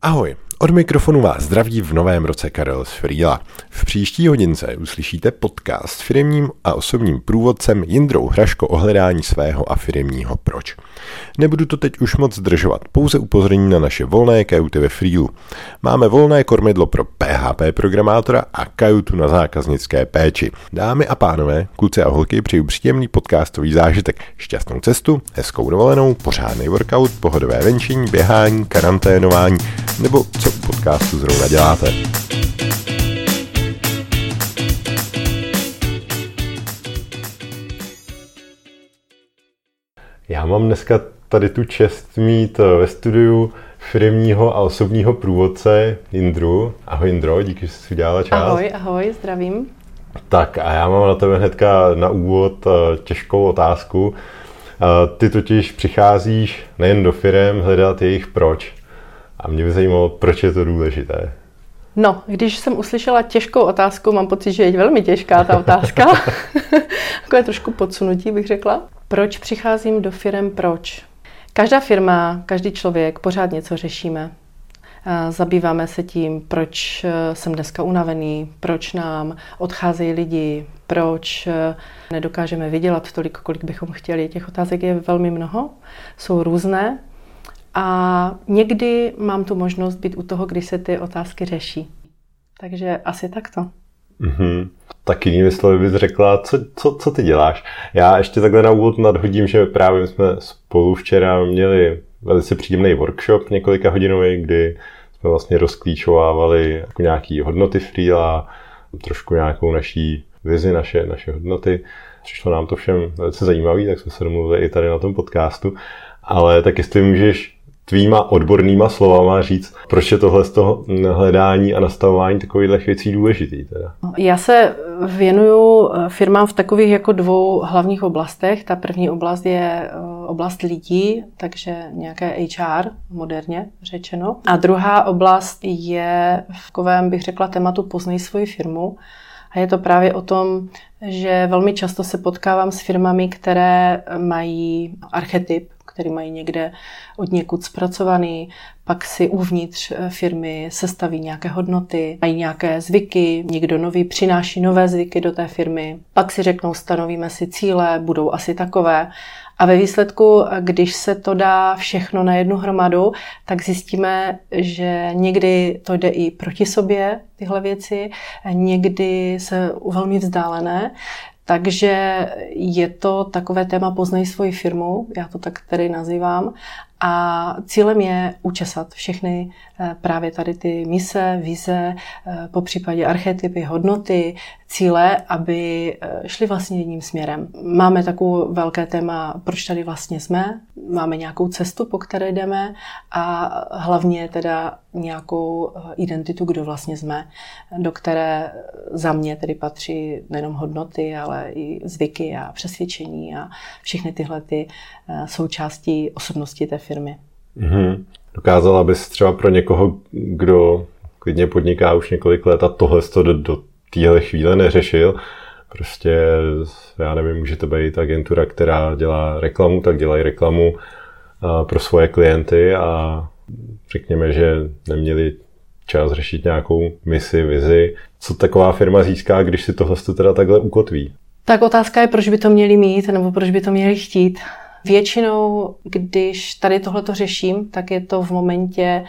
Ahoj, od mikrofonu vás zdraví v novém roce Karel z Frýla. V příští hodince uslyšíte podcast s firmním a osobním průvodcem Jindrou Hraško o hledání svého a firmního proč. Nebudu to teď už moc zdržovat, pouze upozornění na naše volné kajuty ve Freelu. Máme volné kormidlo pro PHP programátora a kajutu na zákaznické péči. Dámy a pánové, kluci a holky, přeju příjemný podcastový zážitek, šťastnou cestu, hezkou dovolenou, pořádný workout, pohodové venčení, běhání, karanténování nebo co u podcastu zrovna děláte. Já mám dneska tady tu čest mít eh, ve studiu firmního a osobního průvodce Jindru. Ahoj Jindro, díky, že jsi udělala čas. Ahoj, ahoj, zdravím. Tak a já mám na tebe hnedka na úvod eh, těžkou otázku. Eh, ty totiž přicházíš nejen do firem hledat jejich proč. A mě by zajímalo, proč je to důležité. No, když jsem uslyšela těžkou otázku, mám pocit, že je velmi těžká ta otázka. Takové trošku podsunutí bych řekla. Proč přicházím do firem, proč? Každá firma, každý člověk, pořád něco řešíme. Zabýváme se tím, proč e, jsem dneska unavený, proč nám odcházejí lidi, proč e, nedokážeme vydělat tolik, kolik bychom chtěli. Těch otázek je velmi mnoho, jsou různé a někdy mám tu možnost být u toho, když se ty otázky řeší. Takže asi takto. Mm-hmm. Tak jinými slovy bys řekla, co, co, co ty děláš? Já ještě takhle na úvod nadhodím, že právě jsme spolu včera měli velice příjemný workshop několika hodinový, kdy jsme vlastně rozklíčovávali jako nějaký hodnoty freela, trošku nějakou naší vizi, naše, naše hodnoty. Přišlo nám to všem velice zajímavé, tak jsme se domluvili i tady na tom podcastu. Ale tak jestli můžeš tvýma odbornýma slovama říct, proč je tohle z toho hledání a nastavování takových věcí důležitý? Teda? Já se věnuju eh, firmám v takových jako dvou hlavních oblastech. Ta první oblast je eh, oblast lidí, takže nějaké HR, moderně řečeno. A druhá oblast je v takovém, bych řekla, tématu poznej svoji firmu. A je to právě o tom, že velmi často se potkávám s firmami, které mají archetyp, který mají někde od někud zpracovaný, pak si uvnitř eh, firmy sestaví nějaké hodnoty, mají nějaké zvyky, někdo nový přináší nové zvyky do té firmy, pak si řeknou, stanovíme si cíle, budou asi takové a ve výsledku, když se to dá všechno na jednu hromadu, tak zjistíme, že někdy to jde i proti sobě, tyhle věci, někdy se velmi vzdálené. Takže je to takové téma poznej svoji firmu, já to tak tedy nazývám. A cílem je učesat všechny eh, právě tady ty mise, vize, eh, po případě archetypy, hodnoty, cíle, aby eh, šly vlastně jedním směrem. Máme takové velké téma, proč tady vlastně jsme, máme nějakou cestu, po které jdeme a hlavně teda nějakou identitu, kdo vlastně jsme, do které za mě tedy patří nejenom hodnoty, ale i zvyky a přesvědčení a všechny tyhle ty součástí osobnosti té firmy. Mm-hmm. Dokázala bys třeba pro někoho, kdo klidně podniká už několik let a tohle to do, do téhle chvíle neřešil, prostě, já nevím, může to být agentura, která dělá reklamu, tak dělají reklamu pro svoje klienty a řekněme, že neměli čas řešit nějakou misi, vizi. Co taková firma získá, když si tohle teda takhle ukotví? Tak otázka je, proč by to měli mít, nebo proč by to měli chtít. Většinou, když tady tohleto řeším, tak je to v momentě,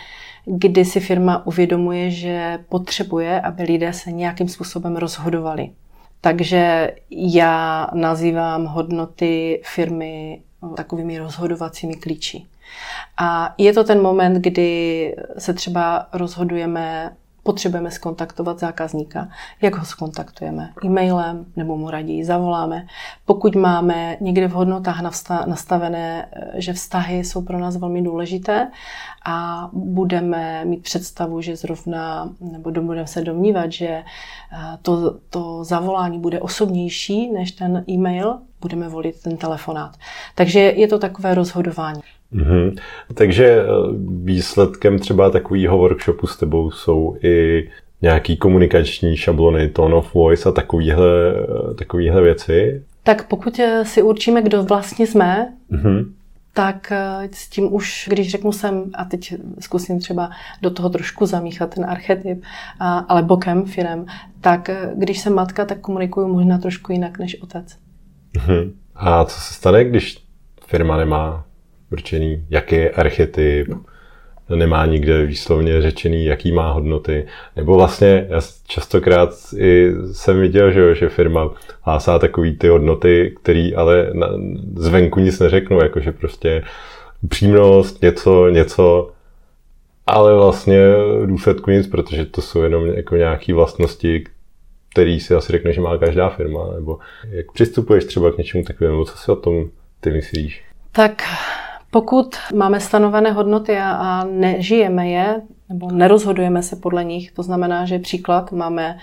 kdy si firma uvědomuje, že potřebuje, aby lidé se nějakým způsobem rozhodovali. Takže já nazývám hodnoty firmy takovými rozhodovacími klíči. A je to ten moment, kdy se třeba rozhodujeme potřebujeme skontaktovat zákazníka. Jak ho skontaktujeme? E-mailem nebo mu raději zavoláme. Pokud máme někde v hodnotách nastavené, eh, že vztahy jsou pro nás velmi důležité a budeme mít představu, že zrovna, nebo budeme se domnívat, že eh, to, to zavolání bude osobnější než ten e-mail, budeme volit ten telefonát. Takže je to takové rozhodování. Mm-hmm. Takže eh, výsledkem třeba takového workshopu s tebou jsou i nějaký komunikační šablony, tone of voice a takovýhle, eh, takovýhle věci? Tak pokud eh, si určíme, kdo vlastně jsme, mm-hmm. tak s tím už, když řeknu sem, a teď zkusím třeba do toho trošku zamíchat ten archetyp, ale bokem firem, tak když jsem matka, tak komunikuju možná trošku jinak než otec. Mhm. A co se stane, když firma nemá určený, jaký je archetyp, nemá nikde výslovně řečený, jaký má hodnoty. Nebo vlastně já častokrát i jsem viděl, že, že firma hlásá takový ty hodnoty, který ale na, zvenku nic neřeknou, jakože prostě upřímnost, něco, něco, ale vlastně v důsledku nic, protože to jsou jenom jako nějaké vlastnosti, který si asi řekne, že má každá firma, nebo jak přistupuješ třeba k něčemu takovému, co si o tom ty myslíš? Tak pokud máme stanovené hodnoty a nežijeme je, nebo nerozhodujeme se podle nich, to znamená, že příklad máme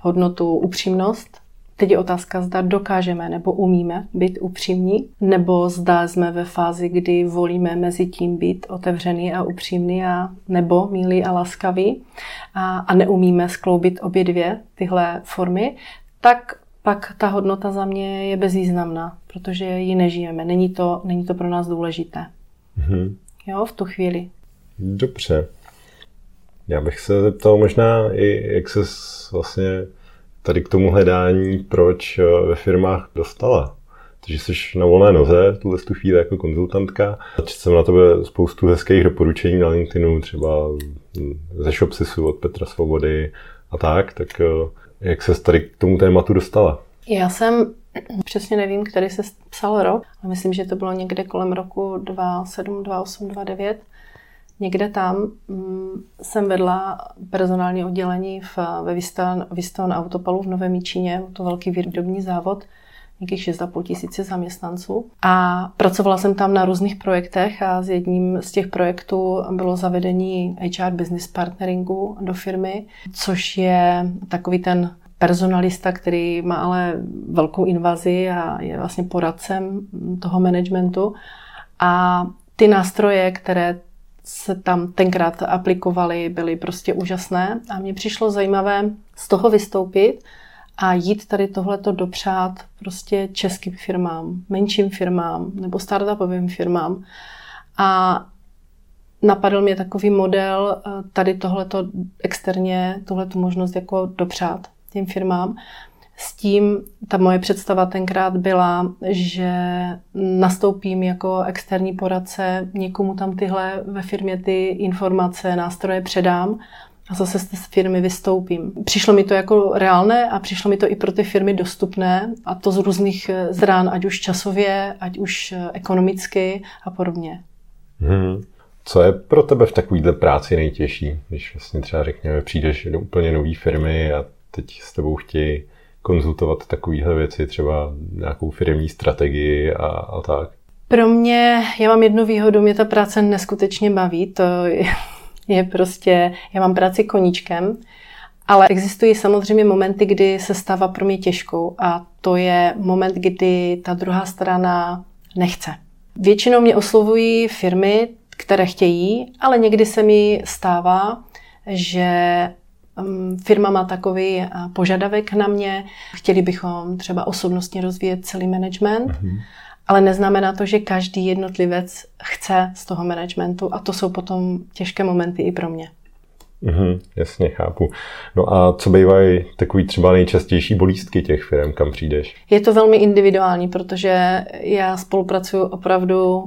hodnotu upřímnost, Teď je otázka, zda dokážeme nebo umíme být upřímní, nebo zda jsme ve fázi, kdy volíme mezi tím být otevřený a upřímný, a, nebo milý a laskavý a, a neumíme skloubit obě dvě tyhle formy, tak pak ta hodnota za mě je bezvýznamná, protože ji nežijeme. Není to, není to pro nás důležité. Mm-hmm. Jo, v tu chvíli. Dobře. Já bych se zeptal možná i, jak se vlastně tady k tomu hledání, proč eh, ve firmách dostala. Takže jsi na volné noze, tuhle tu chvíli jako konzultantka. Četl jsem na tebe spoustu hezkých doporučení na LinkedInu, třeba hm, ze Shopsisu od Petra Svobody a tak. Tak eh, jak se tady k tomu tématu dostala? Já jsem přesně nevím, který se psal rok, ale myslím, že to bylo někde kolem roku 27, 28, 29. Někde tam mm, jsem vedla personální oddělení v, ve Viston Autopalu v Novém Číně, to velký výrobní závod, nějakých 6,5 tisíce zaměstnanců. A pracovala jsem tam na různých projektech a s jedním z těch projektů bylo zavedení HR Business Partneringu do firmy, což je takový ten personalista, který má ale velkou invazi a je vlastně poradcem toho managementu. A ty nástroje, které se tam tenkrát aplikovaly, byly prostě úžasné a mně přišlo zajímavé z toho vystoupit a jít tady tohleto dopřát prostě českým firmám, menším firmám nebo startupovým firmám. A napadl mě takový model eh, tady tohleto externě, tuhletu možnost jako dopřát těm firmám. S tím ta moje představa tenkrát byla, že nastoupím jako externí poradce, někomu tam tyhle ve firmě ty informace, nástroje předám a zase z firmy vystoupím. Přišlo mi to jako reálné a přišlo mi to i pro ty firmy dostupné a to z různých zrán, ať už časově, ať už ekonomicky a podobně. Hmm. Co je pro tebe v takovéhle práci nejtěžší, když vlastně třeba řekněme přijdeš do úplně nové firmy a teď s tebou chtějí konzultovat takovéhle věci, třeba nějakou firmní strategii a, a tak? Pro mě, já mám jednu výhodu, mě ta práce neskutečně baví, to je, je prostě, já mám práci koníčkem, ale existují samozřejmě momenty, kdy se stává pro mě těžkou a to je moment, kdy ta druhá strana nechce. Většinou mě oslovují firmy, které chtějí, ale někdy se mi stává, že Firma má takový eh, požadavek na mě, chtěli bychom třeba osobnostně rozvíjet celý management, mm-hmm. ale neznamená to, že každý jednotlivec chce z toho managementu a to jsou potom těžké momenty i pro mě. Mm-hmm, jasně, chápu. No a co bývají takový třeba nejčastější bolístky těch firm, kam přijdeš? Je to velmi individuální, protože já spolupracuju opravdu,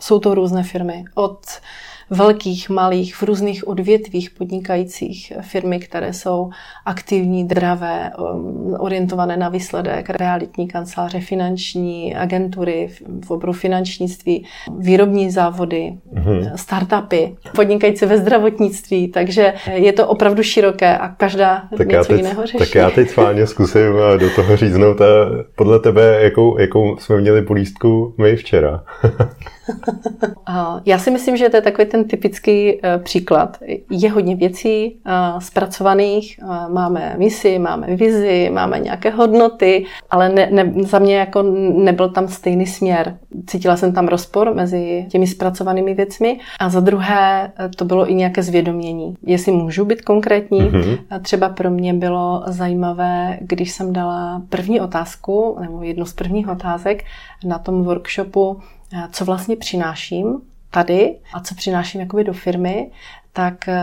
jsou to různé firmy. Od velkých, malých, v různých odvětvích podnikajících firmy, které jsou aktivní, dravé, um, orientované na výsledek, realitní kanceláře, finanční agentury v oboru finančnictví, výrobní závody, mm-hmm. startupy, podnikající ve zdravotnictví, takže je to opravdu široké a každá tak něco teď, jiného řeší. Tak já teď schválně zkusím eh, do toho říznout a podle tebe, jakou, jakou jsme měli polístku my včera. já si myslím, že to je takový ten ten typický uh, příklad. Je hodně věcí uh, zpracovaných, uh, máme misi, máme vizi, máme nějaké hodnoty, ale ne, ne, za mě jako nebyl tam stejný směr. Cítila jsem tam rozpor mezi těmi zpracovanými věcmi a za druhé to bylo i nějaké zvědomění. Jestli můžu být konkrétní, mm-hmm. třeba pro mě bylo zajímavé, když jsem dala první otázku, nebo jednu z prvních otázek na tom workshopu, co vlastně přináším tady a co přináším jakoby do firmy, tak eh,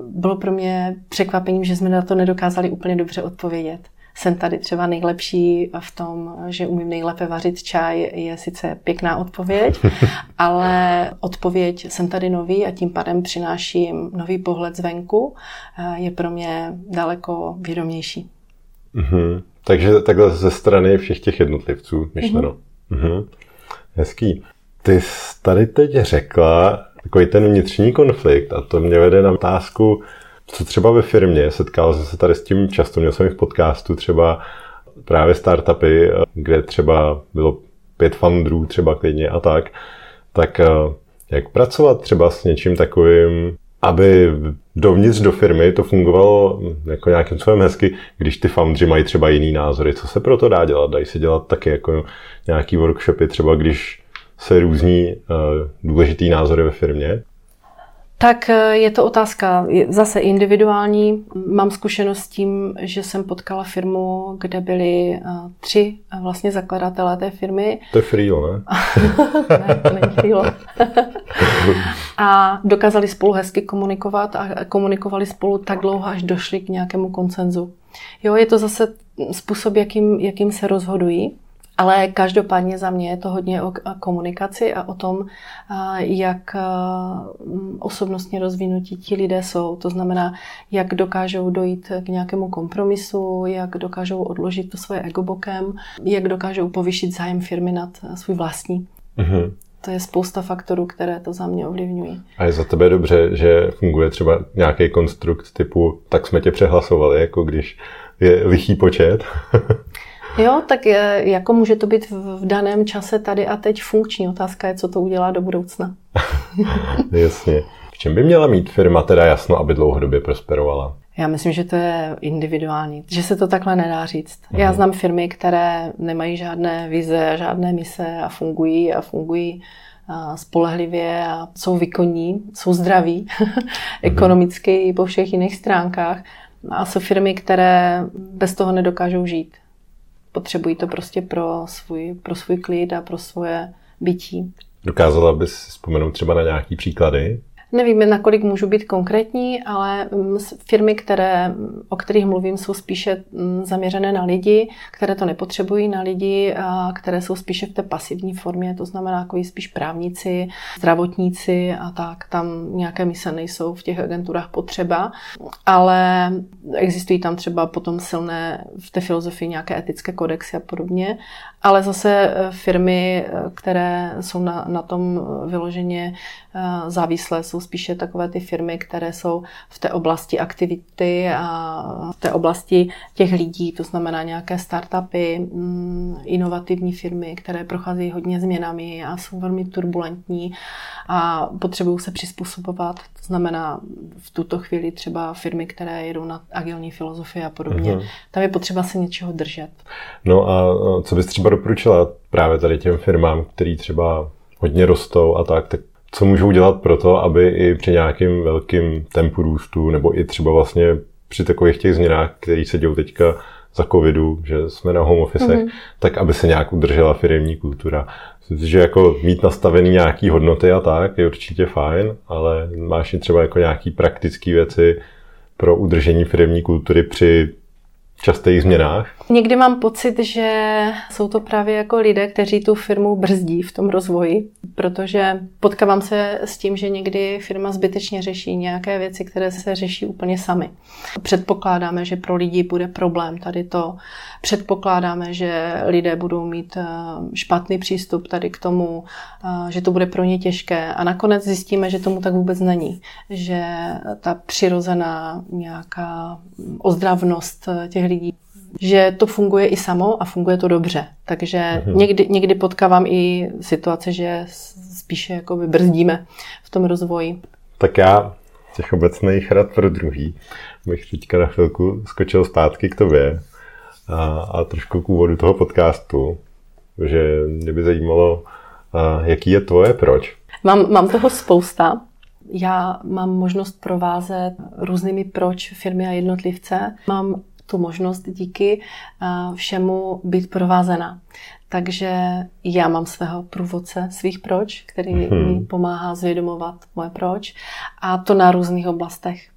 bylo pro mě překvapením, že jsme na to nedokázali úplně dobře odpovědět. Jsem tady třeba nejlepší v tom, že umím nejlépe vařit čaj, je sice pěkná odpověď, ale odpověď jsem tady nový a tím pádem přináším nový pohled zvenku, eh, je pro mě daleko vědomější. Mm-hmm. Takže takhle ze strany všech těch jednotlivců myšleno. Mm-hmm. Mm-hmm. Hezký. Ty jsi tady teď řekla takový ten vnitřní konflikt a to mě vede na otázku, co třeba ve firmě, setkal jsem se tady s tím často, měl jsem i v podcastu třeba právě startupy, kde třeba bylo pět founderů třeba klidně a tak, tak eh, jak pracovat třeba s něčím takovým, aby dovnitř do firmy to fungovalo jako nějakým způsobem hezky, když ty foundři mají třeba jiný názory. Co se pro to dá dělat? Dají se dělat taky jako nějaký workshopy, třeba když se různí uh, důležitý názory ve firmě? Tak eh, je to otázka zase individuální. Mám zkušenost s tím, že jsem potkala firmu, kde byli eh, tři vlastně zakladatelé té firmy. To je Freelo, ne? ne, to není Freelo. a dokázali spolu hezky komunikovat a komunikovali spolu tak dlouho, až došli k nějakému koncenzu. Jo, je to zase způsob, jakým, jakým se rozhodují. Ale každopádně za mě je to hodně o komunikaci a o tom, jak osobnostně rozvinutí ti lidé jsou. To znamená, jak dokážou dojít k nějakému kompromisu, jak dokážou odložit to svoje ego bokem, jak dokážou povyšit zájem firmy nad svůj vlastní. Mm-hmm. To je spousta faktorů, které to za mě ovlivňují. A je za tebe dobře, že funguje třeba nějaký konstrukt typu, tak jsme tě přehlasovali, jako když je lichý počet? Jo, tak je, jako může to být v daném čase tady a teď funkční. Otázka je, co to udělá do budoucna. Jasně. V čem by měla mít firma teda jasno, aby dlouhodobě prosperovala? Já myslím, že to je individuální, že se to takhle nedá říct. Mhm. Já znám firmy, které nemají žádné vize, žádné mise a fungují a fungují spolehlivě a jsou výkonní, jsou zdraví, mhm. ekonomicky i po všech jiných stránkách. A jsou firmy, které bez toho nedokážou žít potřebují to prostě pro svůj, pro svůj klid a pro svoje bytí. Dokázala bys vzpomenout třeba na nějaký příklady? Nevím, nakolik můžu být konkrétní, ale mm, firmy, které, o kterých mluvím, jsou spíše mm, zaměřené na lidi, které to nepotřebují na lidi, a které jsou spíše v té pasivní formě, to znamená jako spíš právníci, zdravotníci a tak. Tam nějaké mise nejsou v těch agenturách potřeba, ale existují tam třeba potom silné v té filozofii nějaké etické kodexy a podobně. Ale zase eh, firmy, eh, které jsou na, na tom vyloženě eh, závislé, jsou spíše takové ty firmy, které jsou v té oblasti aktivity a v té oblasti těch lidí, to znamená nějaké startupy, mm, inovativní firmy, které procházejí hodně změnami a jsou velmi turbulentní a potřebují se přizpůsobovat. To znamená v tuto chvíli třeba firmy, které jedou na agilní filozofii a podobně. Uh-huh. Tam je potřeba se něčeho držet. No a co bys třeba doporučila právě tady těm firmám, který třeba hodně rostou a tak, tak co můžou dělat pro to, aby i při nějakým velkým tempu růstu, nebo i třeba vlastně při takových těch změnách, které se dějou teďka za covidu, že jsme na home office, mm-hmm. tak aby se nějak udržela firmní kultura. Myslím že jako mít nastavený nějaký hodnoty a tak je určitě fajn, ale máš i třeba jako nějaký praktické věci pro udržení firmní kultury při častých změnách? Někdy mám pocit, že jsou to právě jako lidé, kteří tu firmu brzdí v tom rozvoji, protože potkávám se s tím, že někdy firma zbytečně řeší nějaké věci, které se řeší úplně sami. Předpokládáme, že pro lidi bude problém tady to. Předpokládáme, že lidé budou mít eh, špatný přístup tady k tomu, eh, že to bude pro ně těžké. A nakonec zjistíme, že tomu tak vůbec není. Že ta přirozená nějaká ozdravnost těch lidí že to funguje i samo a funguje to dobře. Takže mhm. někdy, někdy potkávám i situace, že spíše jakoby brzdíme v tom rozvoji. Tak já těch obecných rad pro druhý bych teďka na chvilku skočil zpátky k tobě a, a trošku k úvodu toho podcastu, že mě by zajímalo, jaký je tvoje proč. Mám, mám toho spousta. Já mám možnost provázet různými proč firmy a jednotlivce. Mám tu možnost díky všemu být provázena. Takže já mám svého průvodce svých proč, který hmm. mi pomáhá zvědomovat moje proč. A to na různých oblastech.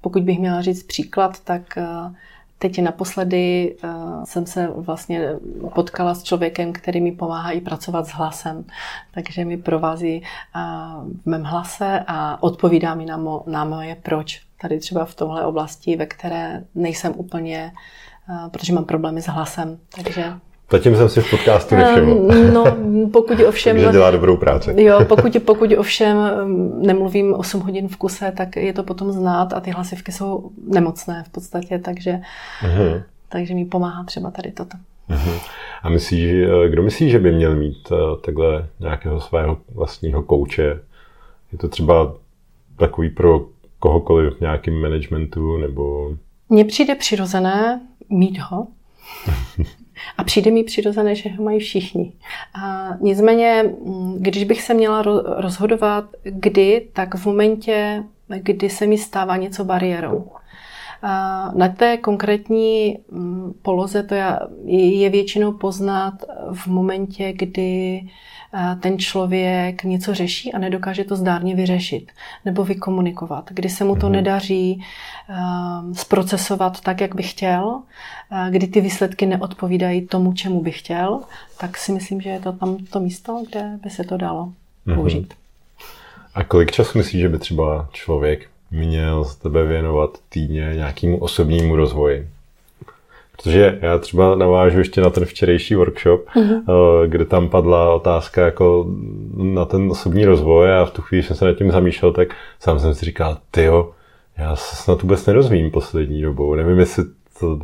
Pokud bych měla říct příklad, tak Teď naposledy uh, jsem se vlastně potkala s člověkem, který mi pomáhá i pracovat s hlasem. Takže mi provází v mém hlase a odpovídá mi na, mo, na moje proč. Tady třeba v tomhle oblasti, ve které nejsem úplně, uh, protože mám problémy s hlasem. Takže Zatím jsem si v podcastu nevšiml. No, pokud ovšem... Takže dělá dobrou práci. Jo, pokud, pokud ovšem nemluvím 8 hodin v kuse, tak je to potom znát a ty hlasivky jsou nemocné v podstatě, takže, uh-huh. takže mi pomáhá třeba tady toto. Uh-huh. A myslíš, kdo myslí, že by měl mít eh, takhle nějakého svého vlastního kouče? Je to třeba takový pro kohokoliv v nějakém managementu nebo... Mně přijde přirozené mít ho. A přijde mi přirozené, že ho mají všichni. A nicméně, mm, když bych se měla rozhodovat, kdy, tak v momentě, kdy se mi stává něco bariérou. Na té konkrétní mm, poloze to je většinou poznat v momentě, kdy ten člověk něco řeší a nedokáže to zdárně vyřešit nebo vykomunikovat, kdy se mu to mhm. nedaří zprocesovat tak, jak by chtěl, kdy ty výsledky neodpovídají tomu, čemu by chtěl, tak si myslím, že je to tam to místo, kde by se to dalo mhm. použít. A kolik času myslíš, že by třeba člověk měl z tebe věnovat týdně nějakému osobnímu rozvoji? Protože já třeba navážu ještě na ten včerejší workshop, mm-hmm. kde tam padla otázka jako na ten osobní rozvoj a v tu chvíli jsem se nad tím zamýšlel, tak sám jsem si říkal, tyjo, já se snad vůbec nerozvím poslední dobou. Nevím, jestli to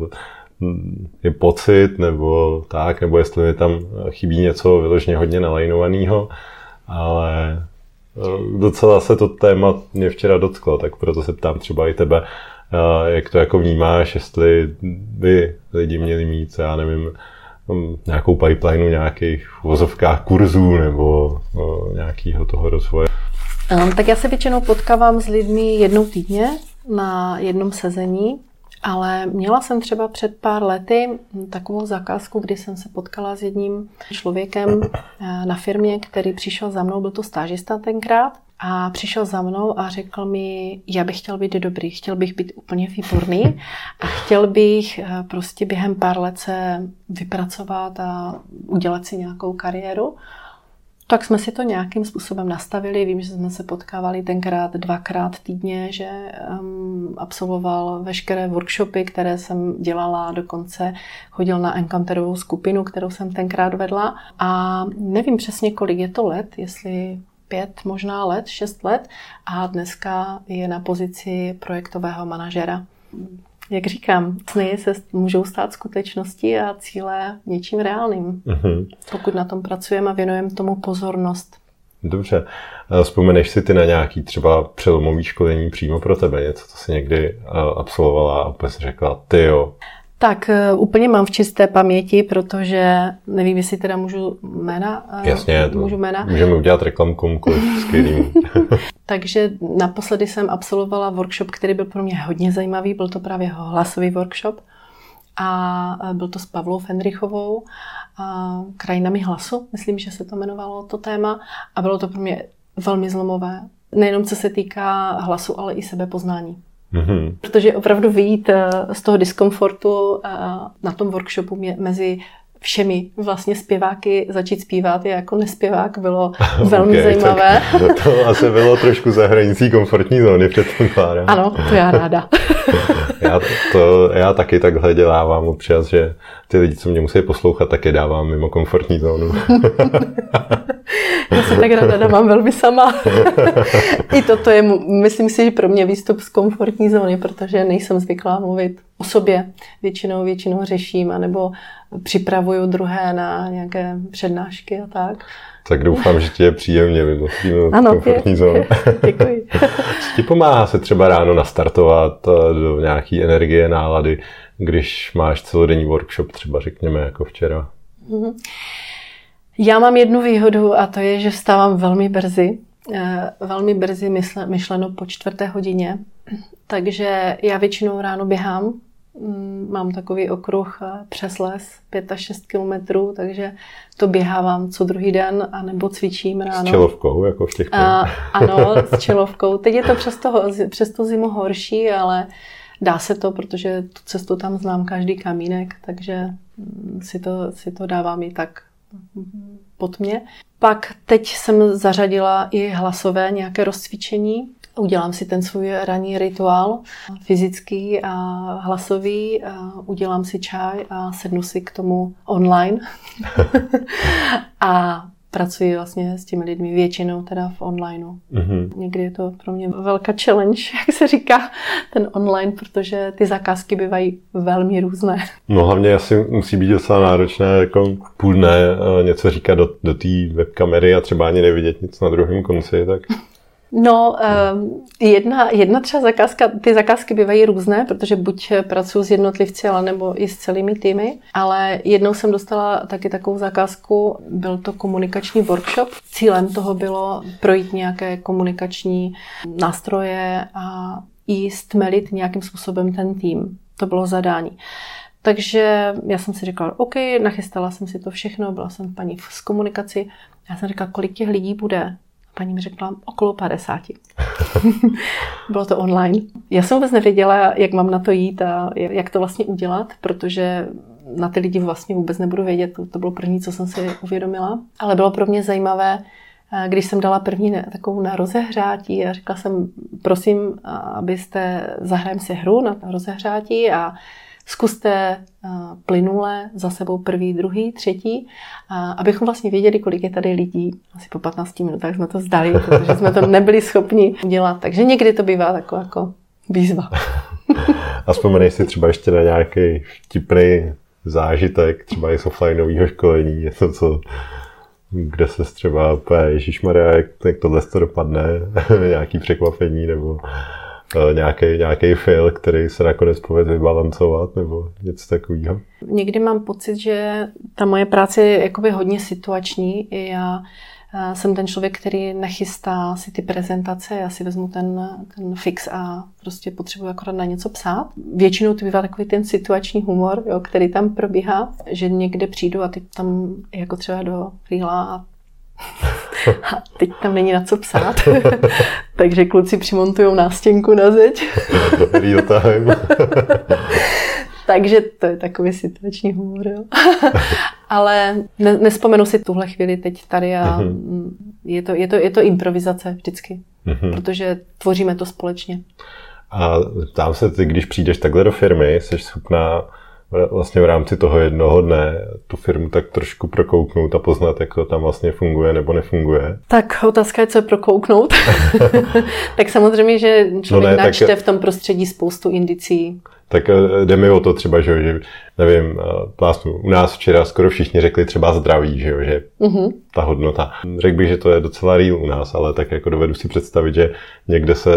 je pocit nebo tak, nebo jestli mi tam chybí něco vyloženě hodně nalajnovaného, ale docela se to téma mě včera dotklo, tak proto se ptám třeba i tebe, jak to jako vnímáš, jestli by lidi měli mít, já nevím, um, nějakou pipelineu nějakých vozovkách kurzů nebo nějakého toho rozvoje? Tak já se většinou potkávám s lidmi jednou týdně na jednom sezení, ale měla jsem třeba před pár lety takovou zakázku, kdy jsem se potkala s jedním člověkem eh, na firmě, který přišel za mnou, byl to stážista tenkrát, a přišel za mnou a řekl mi, já bych chtěl být dobrý, chtěl bych být úplně výborný a chtěl bych eh, prostě během pár let se vypracovat a udělat si nějakou kariéru. Tak jsme si to nějakým způsobem nastavili. Vím, že jsme se potkávali tenkrát dvakrát týdně, že um, absolvoval veškeré workshopy, které jsem dělala, dokonce chodil na Encounterovou skupinu, kterou jsem tenkrát vedla. A nevím přesně, kolik je to let, jestli pět možná let, šest let a dneska je na pozici projektového manažera. Jak říkám, sny se můžou stát skutečností a cíle něčím reálným, uh-huh. pokud na tom pracujeme a věnujeme tomu pozornost. Dobře. Vzpomeneš si ty na nějaký třeba přelomový školení přímo pro tebe, něco, co jsi někdy absolvovala a si řekla, ty jo, tak eh, úplně mám v čisté paměti, protože nevím, jestli teda můžu jména. Eh, Jasně, můžu jména. můžeme udělat reklamu komukoliv skvělým. Takže naposledy jsem absolvovala workshop, který byl pro mě hodně zajímavý, byl to právě hlasový workshop a eh, byl to s Pavlou Fenrichovou, a krajinami hlasu, myslím, že se to jmenovalo to téma a bylo to pro mě velmi zlomové. Nejenom co se týká hlasu, ale i sebepoznání. Mm-hmm. Protože opravdu vyjít eh, z toho diskomfortu eh, na tom workshopu mezi všemi vlastně zpěváky začít zpívat jako nespěvák bylo velmi okay, zajímavé. to asi bylo trošku za hranicí komfortní zóny předpokládám. Ano, to já ráda. já, to, já taky takhle dělávám občas, že ty lidi, co mě musí poslouchat, tak je dávám mimo komfortní zónu. Já se tak ráda dávám velmi sama. I toto je, myslím si, že pro mě výstup z komfortní zóny, protože nejsem zvyklá mluvit o sobě. Většinou, většinou řeším, anebo připravuju druhé na nějaké přednášky a tak. Tak doufám, že ti je příjemně vymyslíme ano, komfortní zónu. Děkuji. Co ti pomáhá se třeba ráno nastartovat eh, do nějaké energie, nálady, když máš celodenní workshop, třeba řekněme jako včera? Mm-hmm. Já mám jednu výhodu a to je, že vstávám velmi brzy. Eh, velmi brzy myšleno po čtvrté hodině. Takže já většinou ráno běhám. Mm, mám takový okruh eh, přes les, 5 až 6 kilometrů, takže to běhávám co druhý den, anebo cvičím ráno. S čelovkou, jako v těch a, Ano, s čelovkou. Teď je to přes, toho, přes tu zimu horší, ale dá se to, protože tu cestu tam znám každý kamínek, takže mm, si to, si to dávám i tak pod mě. Pak teď jsem zařadila i hlasové nějaké rozcvičení. Udělám si ten svůj ranní rituál, fyzický a hlasový, a udělám si čaj a sednu si k tomu online. a pracuji vlastně s těmi lidmi většinou teda v onlineu. Mm-hmm. Někdy je to pro mě velká challenge, jak se říká, ten online, protože ty zakázky bývají velmi různé. No hlavně asi musí být docela náročné jako půl dne eh, něco říkat do, do té webkamery a třeba ani nevidět nic na druhém konci, tak No, ehm, jedna, jedna třeba zakázka, ty zakázky bývají různé, protože buď pracuji s jednotlivci, ale nebo i s celými týmy, ale jednou jsem dostala taky takovou zakázku, byl to komunikační workshop. Cílem toho bylo projít nějaké komunikační nástroje a i stmelit nějakým způsobem ten tým. To bylo zadání. Takže já jsem si říkala, OK, nachystala jsem si to všechno, byla jsem paní z komunikaci. Já jsem říkala, kolik těch lidí bude paní mi řekla okolo 50. Bylo to online. Já jsem vůbec nevěděla, jak mám na to jít a jak to vlastně udělat, protože na ty lidi vlastně vůbec nebudu vědět. To, bylo první, co jsem si uvědomila. Ale bylo pro mě zajímavé, eh, když jsem dala první takovou na rozehřátí a řekla jsem, prosím, abyste zahrajeme si hru na rozehřátí a Zkuste eh, plynule za sebou první, druhý, třetí, abychom vlastně věděli, kolik je tady lidí. Asi po 15 minutách jsme to zdali, protože jsme to nebyli schopni udělat. Takže někdy to bývá taková jako výzva. A vzpomenej si třeba ještě na nějaký vtipný zážitek, třeba i z offlineového školení, něco, co kde se třeba Ježíš Maria, jak, jak tohle to dopadne, nějaký překvapení, nebo nějaký, nějaký fail, který se nakonec povede vybalancovat nebo něco takového? Někdy mám pocit, že ta moje práce je jakoby hodně situační. Já jsem ten člověk, který nachystá si ty prezentace, já si vezmu ten, ten fix a prostě potřebuji akorát na něco psát. Většinou to bývá takový ten situační humor, jo, který tam probíhá, že někde přijdu a teď tam jako třeba do rýla a a teď tam není na co psát, takže kluci přimontují nástěnku na zeď. Real time. takže to je takový situační humor. Jo. Ale ne, nespomenu si tuhle chvíli teď tady a mhm. je to, je to, je to improvizace vždycky, mhm. protože tvoříme to společně. A ptám se, ty, když přijdeš takhle do firmy, jsi schopná vlastně v rámci toho jednoho dne tu firmu tak trošku prokouknout a poznat, jak to tam vlastně funguje nebo nefunguje? Tak otázka je, co je prokouknout. tak samozřejmě, že člověk no ne, načte tak... v tom prostředí spoustu indicí. Tak eh, jde mi o to třeba, že, že nevím, plásnu, u nás včera skoro všichni řekli třeba zdraví, že, že mm-hmm. ta hodnota. Řekl bych, že to je docela real u nás, ale tak jako dovedu si představit, že někde se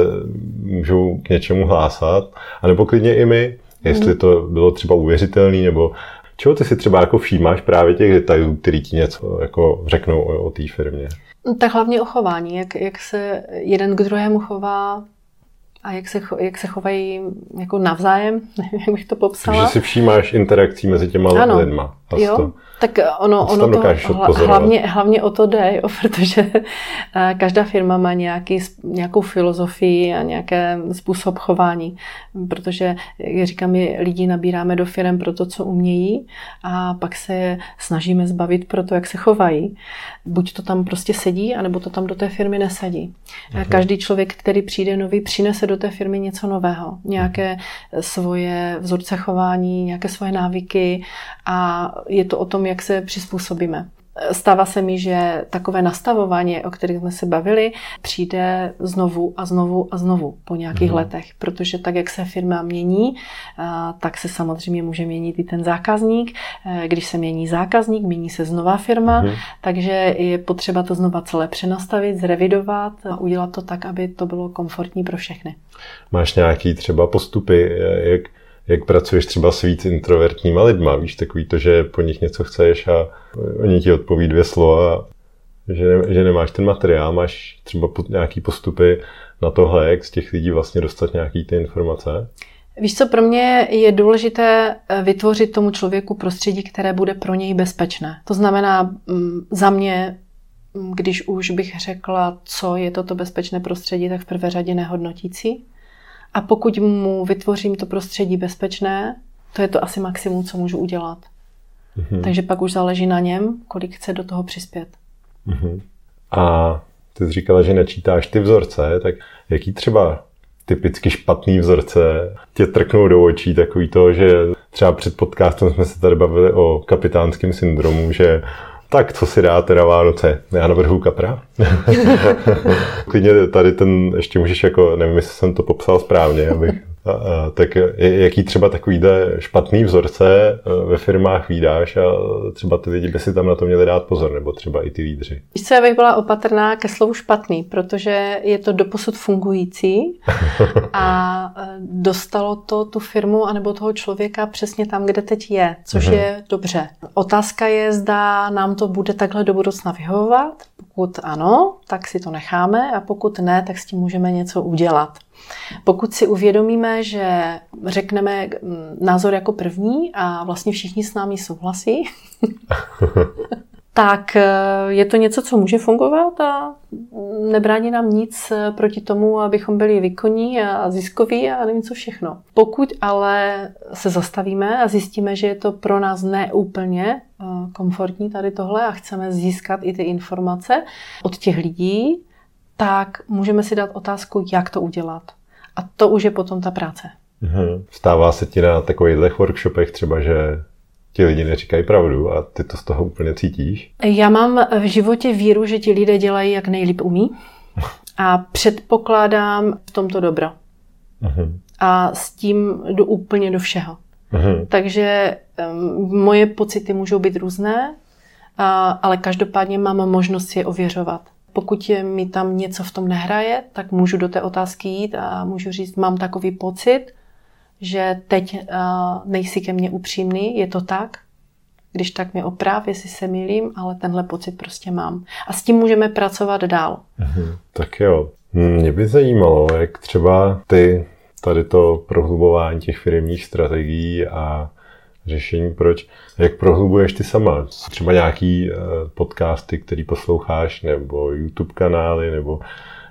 můžou k něčemu hlásat, anebo klidně i my, Jestli mhm. to bylo třeba uvěřitelný, nebo čeho ty si třeba jako všímáš právě těch detailů, který ti něco jako řeknou o, o té firmě? Tak hlavně o chování, jak, jak se jeden k druhému chová a jak se, jak se chovají jako navzájem, nevím, jak bych to popsala. Takže si všímáš interakcí mezi těma ano. lidma. Jo, to... Tak ono, ono to hlavně, hlavně o to jde, jo, protože eh, každá firma má nějaký, nějakou filozofii a nějaký způsob chování, protože, jak říkám, my lidi nabíráme do firm pro to, co umějí a pak se je snažíme zbavit pro to, jak se chovají. Buď to tam prostě sedí, anebo to tam do té firmy nesadí. Mhm. Každý člověk, který přijde nový, přinese do té firmy něco nového, nějaké svoje vzorce chování, nějaké svoje návyky a je to o tom, jak se přizpůsobíme. Stává se mi, že takové nastavování, o kterých jsme se bavili, přijde znovu a znovu a znovu po nějakých mm. letech, protože tak, jak se firma mění, tak se samozřejmě může měnit i ten zákazník. E, když se mění zákazník, mění se znova firma, mm. takže je potřeba to znova celé přenastavit, zrevidovat a udělat to tak, aby to bylo komfortní pro všechny. Máš nějaký třeba postupy, jak jak pracuješ třeba s víc introvertníma lidma, víš, takový to, že po nich něco chceš a oni ti odpoví dvě slova, že, ne, že nemáš ten materiál, máš třeba nějaký postupy na tohle, jak z těch lidí vlastně dostat nějaký ty informace? Víš co, pro mě je důležité eh, vytvořit tomu člověku prostředí, které bude pro něj bezpečné. To znamená, mm, za mě, mm, když už bych řekla, co je toto bezpečné prostředí, tak v prvé řadě nehodnotící. A pokud mu vytvořím to prostředí bezpečné, to je to asi maximum, co můžu udělat. Mm-hmm. Takže pak už záleží na něm, kolik chce do toho přispět. Mm-hmm. A ty jsi říkala, že načítáš ty vzorce, tak jaký třeba typicky špatný vzorce tě trknou do očí, takový to, že třeba před podcastem jsme se tady bavili o kapitánském syndromu, že tak co si dá teda Vánoce? Já navrhu kapra. Klidně tady ten, ještě můžeš jako, nevím, jestli jsem to popsal správně, abych tak jaký třeba takovýhle špatný vzorce e, ve firmách výdáš a třeba ty lidi by si tam na to měli dát pozor, nebo třeba i ty lídři? Víš co, já bych byla opatrná ke slovu špatný, protože je to doposud fungující a e, dostalo to tu firmu anebo toho člověka přesně tam, kde teď je, což mhm. je dobře. Otázka je, zda nám to bude takhle do budoucna vyhovovat. Pokud ano, tak si to necháme a pokud ne, tak s tím můžeme něco udělat. Pokud si uvědomíme, že řekneme mm, názor jako první a vlastně všichni s námi souhlasí, tak eh, je to něco, co může fungovat a nebrání nám nic eh, proti tomu, abychom byli výkonní a ziskoví a nevím co všechno. Pokud ale se zastavíme a zjistíme, že je to pro nás neúplně eh, komfortní tady tohle a chceme získat i ty informace od těch lidí, tak můžeme si dát otázku, jak to udělat. A to už je potom ta práce. Mhm. Stává se ti na takových workshopech třeba, že ti lidi neříkají pravdu a ty to z toho úplně cítíš? Já mám v životě víru, že ti lidé dělají, jak nejlíp umí a předpokládám v tomto dobro. Uh-huh. A s tím jdu úplně do všeho. Uh-huh. Takže um, moje pocity můžou být různé, a, ale každopádně mám možnost si je ověřovat. Pokud je mi tam něco v tom nehraje, tak můžu do té otázky jít a můžu říct, mám takový pocit, že teď uh, nejsi ke mně upřímný, je to tak? Když tak mě oprav, jestli se milím, ale tenhle pocit prostě mám. A s tím můžeme pracovat dál. Mhm, tak jo. Mě by zajímalo, jak třeba ty tady to prohlubování těch firmních strategií a řešení, proč, jak prohlubuješ ty sama. Třeba nějaký uh, podcasty, který posloucháš, nebo YouTube kanály, nebo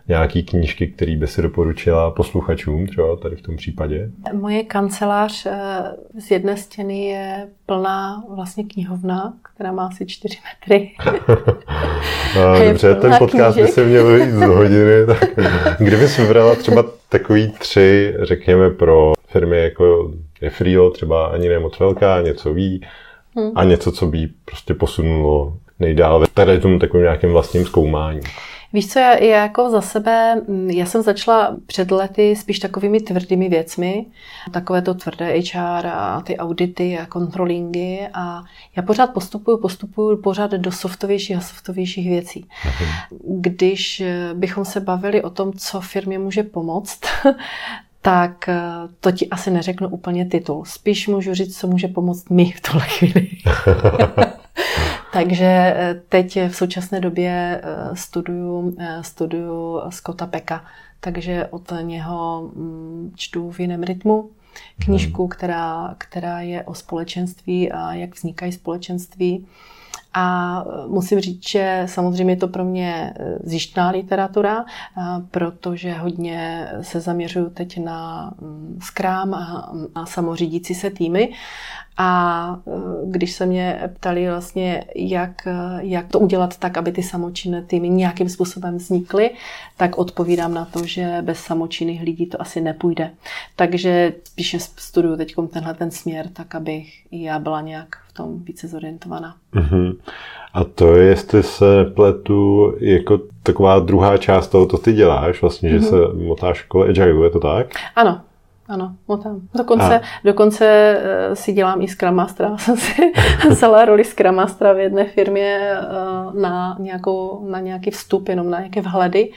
nějaký knížky, které by si doporučila posluchačům, třeba tady v tom případě? Moje kancelář eh, z jedné stěny je plná vlastně knihovna, která má asi 4 metry. no, dobře, ten podcast knížek. by se měl jít z hodiny. Tak kdybys vybrala třeba takový tři, řekněme, pro firmy jako je Frio, třeba ani ne moc velká, něco ví hmm. a něco, co by prostě posunulo nejdál ve tady tomu takovým nějakým vlastním zkoumání. Víš co, já, já jako za sebe, mm, já jsem začala před lety spíš takovými tvrdými věcmi, takové to tvrdé HR a ty audity a kontrolingy a já pořád postupuju, postupuju pořád do softovějších a softovějších věcí. Když eh, bychom se bavili o tom, co firmě může pomoct, tak eh, to ti asi neřeknu úplně titul. Spíš můžu říct, co může pomoct mi v tuhle chvíli. Takže eh, teď v současné době eh, studuju, studuju Scotta Peka, takže od něho mm, čtu v jiném rytmu knížku, hmm. která, která je o společenství a jak vznikají společenství. A musím říct, že samozřejmě je to pro mě e, zjištná literatura, protože hodně se zaměřuju teď na mm, Scrum a, a samořídící se týmy. A eh, když se mě ptali vlastně, jak, jak to udělat tak, aby ty samočinné týmy nějakým způsobem vznikly, tak odpovídám na to, že bez samočinných lidí to asi nepůjde. Takže spíše studuju teď tenhle ten směr, tak abych já byla nějak tom více zorientovaná. Uh-huh. A to je, jestli se pletu, jako taková druhá část toho, to ty děláš, vlastně, mm-hmm. že se motáš škole Agile, je to tak? Ano, ano, motám. Dokonce, a... dokonce uh, si dělám i Scrum Mastera. Jsem si vzala roli Scrum Mastera v jedné firmě uh, na, nějakou, na nějaký vstup, jenom na nějaké vhledy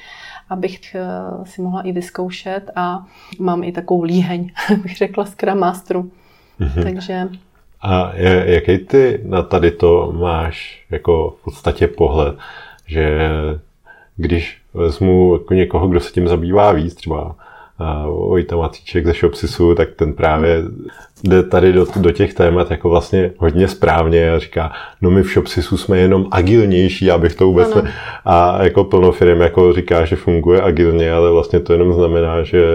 abych uh, si mohla i vyzkoušet a mám i takovou líheň, bych řekla, Scrum Masteru. Mm-hmm. Takže a jaký ty na tady to máš jako v podstatě pohled, že když vezmu jako někoho, kdo se tím zabývá víc, třeba Vojta Macíček ze Shopsisu, tak ten právě jde tady do, do těch témat jako vlastně hodně správně a říká, no my v Shopsisu jsme jenom agilnější, abych to vůbec ne... A jako plno firm jako říká, že funguje agilně, ale vlastně to jenom znamená, že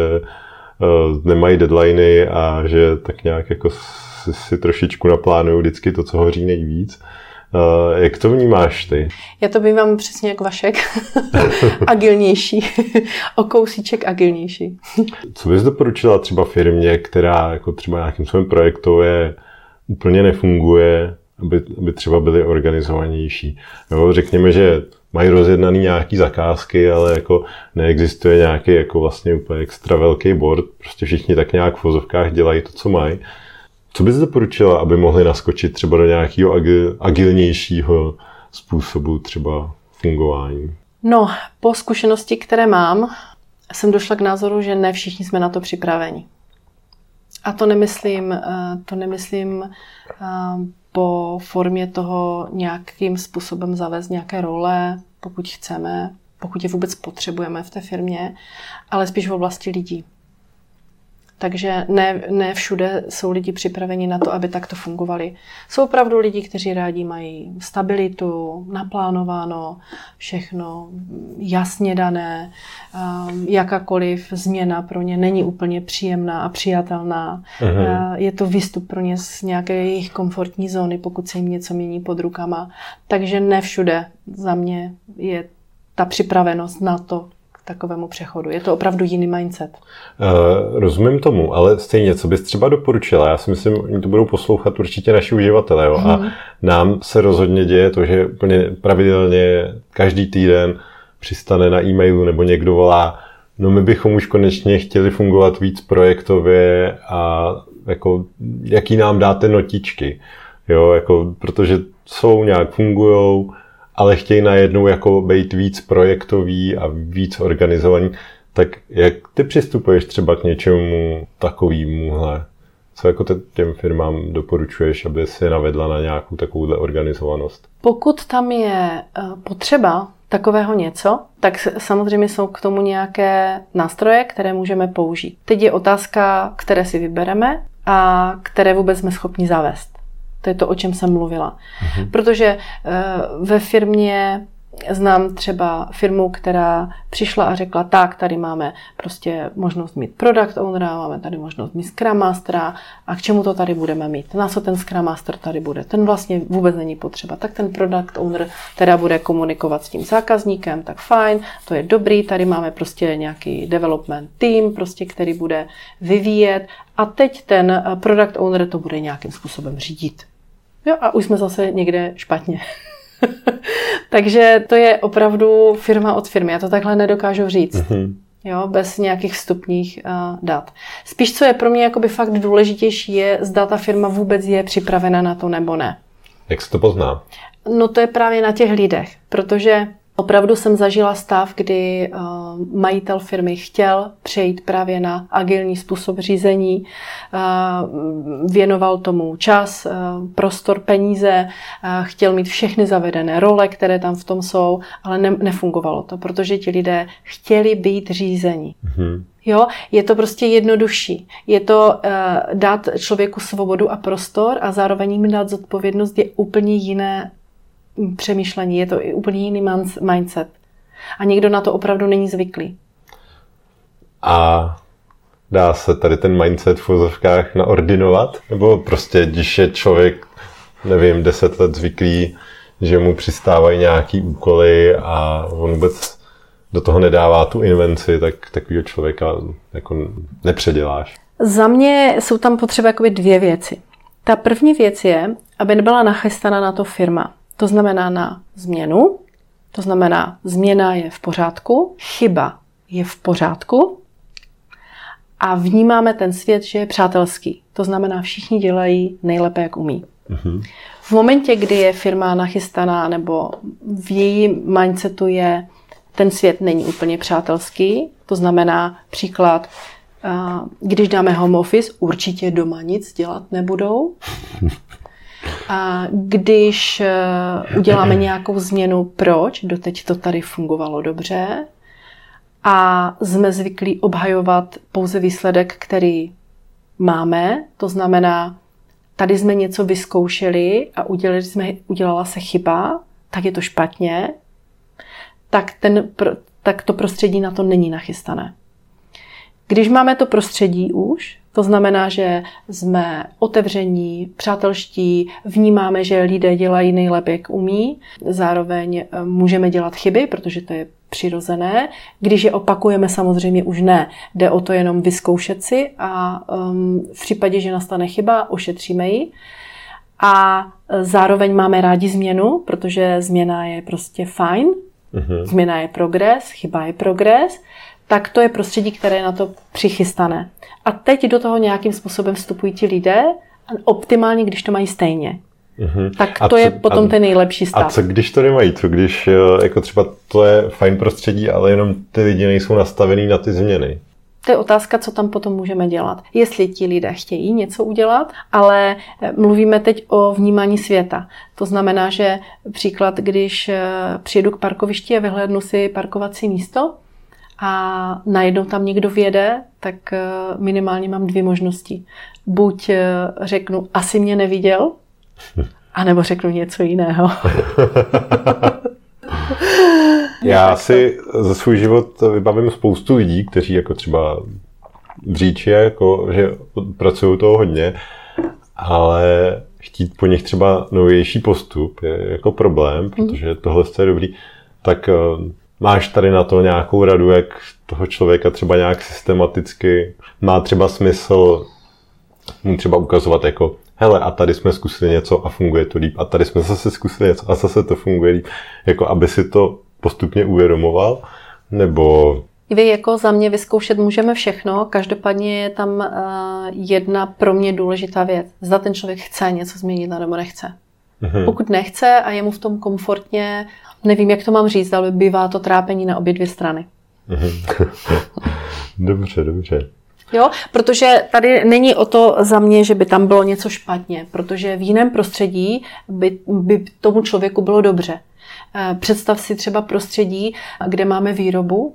uh, nemají deadliny a že tak nějak jako si, trošičku naplánuju vždycky to, co hoří nejvíc. Uh, jak to vnímáš ty? Já to bývám přesně jak Vašek. agilnější. o kousíček agilnější. Co bys doporučila třeba firmě, která jako třeba nějakým svým projektově úplně nefunguje, aby, aby třeba byly organizovanější? Jo, řekněme, že mají rozjednaný nějaký zakázky, ale jako neexistuje nějaký jako vlastně úplně extra velký board, prostě všichni tak nějak v vozovkách dělají to, co mají. Co bys doporučila, aby mohli naskočit třeba do nějakého agil, agilnějšího způsobu třeba fungování? No, po zkušenosti, které mám, jsem došla k názoru, že ne všichni jsme na to připraveni. A to nemyslím, eh, to nemyslím eh, po formě toho nějakým způsobem zavést nějaké role, pokud chceme, pokud je vůbec potřebujeme v té firmě, ale spíš v oblasti lidí. Takže ne, ne všude jsou lidi připraveni na to, aby takto fungovali. Jsou opravdu lidi, kteří rádi mají stabilitu, naplánováno, všechno jasně dané. Um, jakákoliv změna pro ně není úplně příjemná a přijatelná. Uh, je to výstup pro ně z nějaké jejich komfortní zóny, pokud se jim něco mění pod rukama. Takže ne všude za mě je ta připravenost na to, takovému přechodu. Je to opravdu jiný mindset. Uh, rozumím tomu, ale stejně, co bys třeba doporučila? Já si myslím, oni to budou poslouchat určitě naši uživatelé. Jo? Hmm. A mhm. nám se rozhodně děje to, že úplně pravidelně každý týden přistane na e-mailu nebo někdo volá, no my bychom už konečně chtěli fungovat víc projektově a jako, jaký nám dáte notičky. Jo, jako, protože jsou, nějak fungujou, ale chtějí najednou jako být víc projektový a víc organizovaný, tak jak ty přistupuješ třeba k něčemu takovýmuhle? Co jako těm firmám doporučuješ, aby si navedla na nějakou takovouhle organizovanost? Pokud tam je eh, potřeba takového něco, tak samozřejmě jsou k tomu nějaké nástroje, které můžeme použít. Teď je otázka, které si vybereme a které vůbec jsme schopni zavést. To je to, o čem jsem mluvila. Mhm. Protože eh, ve firmě znám třeba firmu, která přišla a řekla, tak, tady máme prostě možnost mít product ownera, máme tady možnost mít Scrum Mastera a k čemu to tady budeme mít? Na co ten Scrum Master tady bude? Ten vlastně vůbec není potřeba. Tak ten product owner teda bude komunikovat s tím zákazníkem, tak fajn, to je dobrý, tady máme prostě nějaký development team, prostě, který bude vyvíjet a teď ten product owner to bude nějakým způsobem řídit. Jo, a už jsme zase někde špatně. Takže to je opravdu firma od firmy. Já to takhle nedokážu říct. Mm-hmm. Jo, bez nějakých vstupních uh, dat. Spíš, co je pro mě jakoby fakt důležitější, je, zda ta firma vůbec je připravena na to nebo ne. Jak se to pozná? No to je právě na těch lidech, protože Opravdu jsem zažila stav, kdy uh, majitel firmy chtěl přejít právě na agilní způsob řízení, uh, věnoval tomu čas, uh, prostor, peníze, chtěl mít všechny zavedené role, které tam v tom jsou, ale ne, nefungovalo to, protože ti lidé chtěli být řízení. Mm-hmm. Jo, je to prostě jednodušší. Je to uh, dát člověku svobodu a prostor a zároveň jim dát zodpovědnost je úplně jiné přemýšlení, je to i úplně jiný mindset. A někdo na to opravdu není zvyklý. A Dá se tady ten mindset v vozovkách naordinovat? Nebo prostě, když je člověk, nevím, deset let zvyklý, že mu přistávají nějaký úkoly a on vůbec do toho nedává tu invenci, tak takového člověka jako nepředěláš. Za mě jsou tam potřeba jakoby dvě věci. Ta první věc je, aby nebyla nachystaná na to firma. To znamená na změnu, to znamená změna je v pořádku, chyba je v pořádku a vnímáme ten svět, že je přátelský. To znamená, všichni dělají nejlépe, jak umí. Mm-hmm. V momentě, kdy je firma nachystaná nebo v její mindsetu je, ten svět není úplně přátelský, to znamená příklad, když dáme home office, určitě doma nic dělat nebudou. A když e, uděláme nějakou změnu, proč? Doteď to tady fungovalo dobře. A jsme zvyklí obhajovat pouze výsledek, který máme. To znamená, tady jsme něco vyzkoušeli a udělali jsme, udělala se chyba, tak je to špatně, tak, ten, tak to prostředí na to není nachystané. Když máme to prostředí už, to znamená, že jsme otevření, přátelští, vnímáme, že lidé dělají nejlépe, jak umí, zároveň eh, můžeme dělat chyby, protože to je přirozené. Když je opakujeme, samozřejmě už ne. Jde o to jenom vyzkoušet si a um, v případě, že nastane chyba, ošetříme ji. A eh, zároveň máme rádi změnu, protože změna je prostě fajn. Uh-huh. Změna je progres, chyba je progres tak to je prostředí, které je na to přichystané. A teď do toho nějakým způsobem vstupují ti lidé, optimálně, když to mají stejně. Mm-hmm. Tak to co, je potom a, ten nejlepší stav. A co když to nemají? Co když jako třeba to je fajn prostředí, ale jenom ty lidi nejsou nastavený na ty změny? To je otázka, co tam potom můžeme dělat. Jestli ti lidé chtějí něco udělat, ale eh, mluvíme teď o vnímání světa. To znamená, že příklad, když eh, přijedu k parkovišti a vyhlédnu si parkovací místo, a najednou tam někdo vjede, tak eh, minimálně mám dvě možnosti. Buď eh, řeknu, asi mě neviděl, anebo řeknu něco jiného. Já si za svůj život vybavím spoustu lidí, kteří jako třeba v říči, jako, že pracují toho hodně, ale chtít po nich třeba novější postup je jako problém, protože tohle je dobrý. Tak eh, Máš tady na to nějakou radu, jak toho člověka třeba nějak systematicky má třeba smysl mu třeba ukazovat jako hele, a tady jsme zkusili něco a funguje to líp, a tady jsme zase zkusili něco a zase to funguje líp, jako aby si to postupně uvědomoval, nebo... Vy jako za mě vyzkoušet můžeme všechno, každopádně je tam uh, jedna pro mě důležitá věc. Zda ten člověk chce něco změnit nebo nechce. Mm-hmm. Pokud nechce a je mu v tom komfortně, nevím, jak to mám říct, ale bývá to trápení na obě dvě strany. Mhm. dobře, dobře. Jo, protože tady není o to za mě, že by tam bylo něco špatně, protože v jiném prostředí by, by tomu člověku bylo dobře. Eh, představ si třeba prostředí, kde máme výrobu,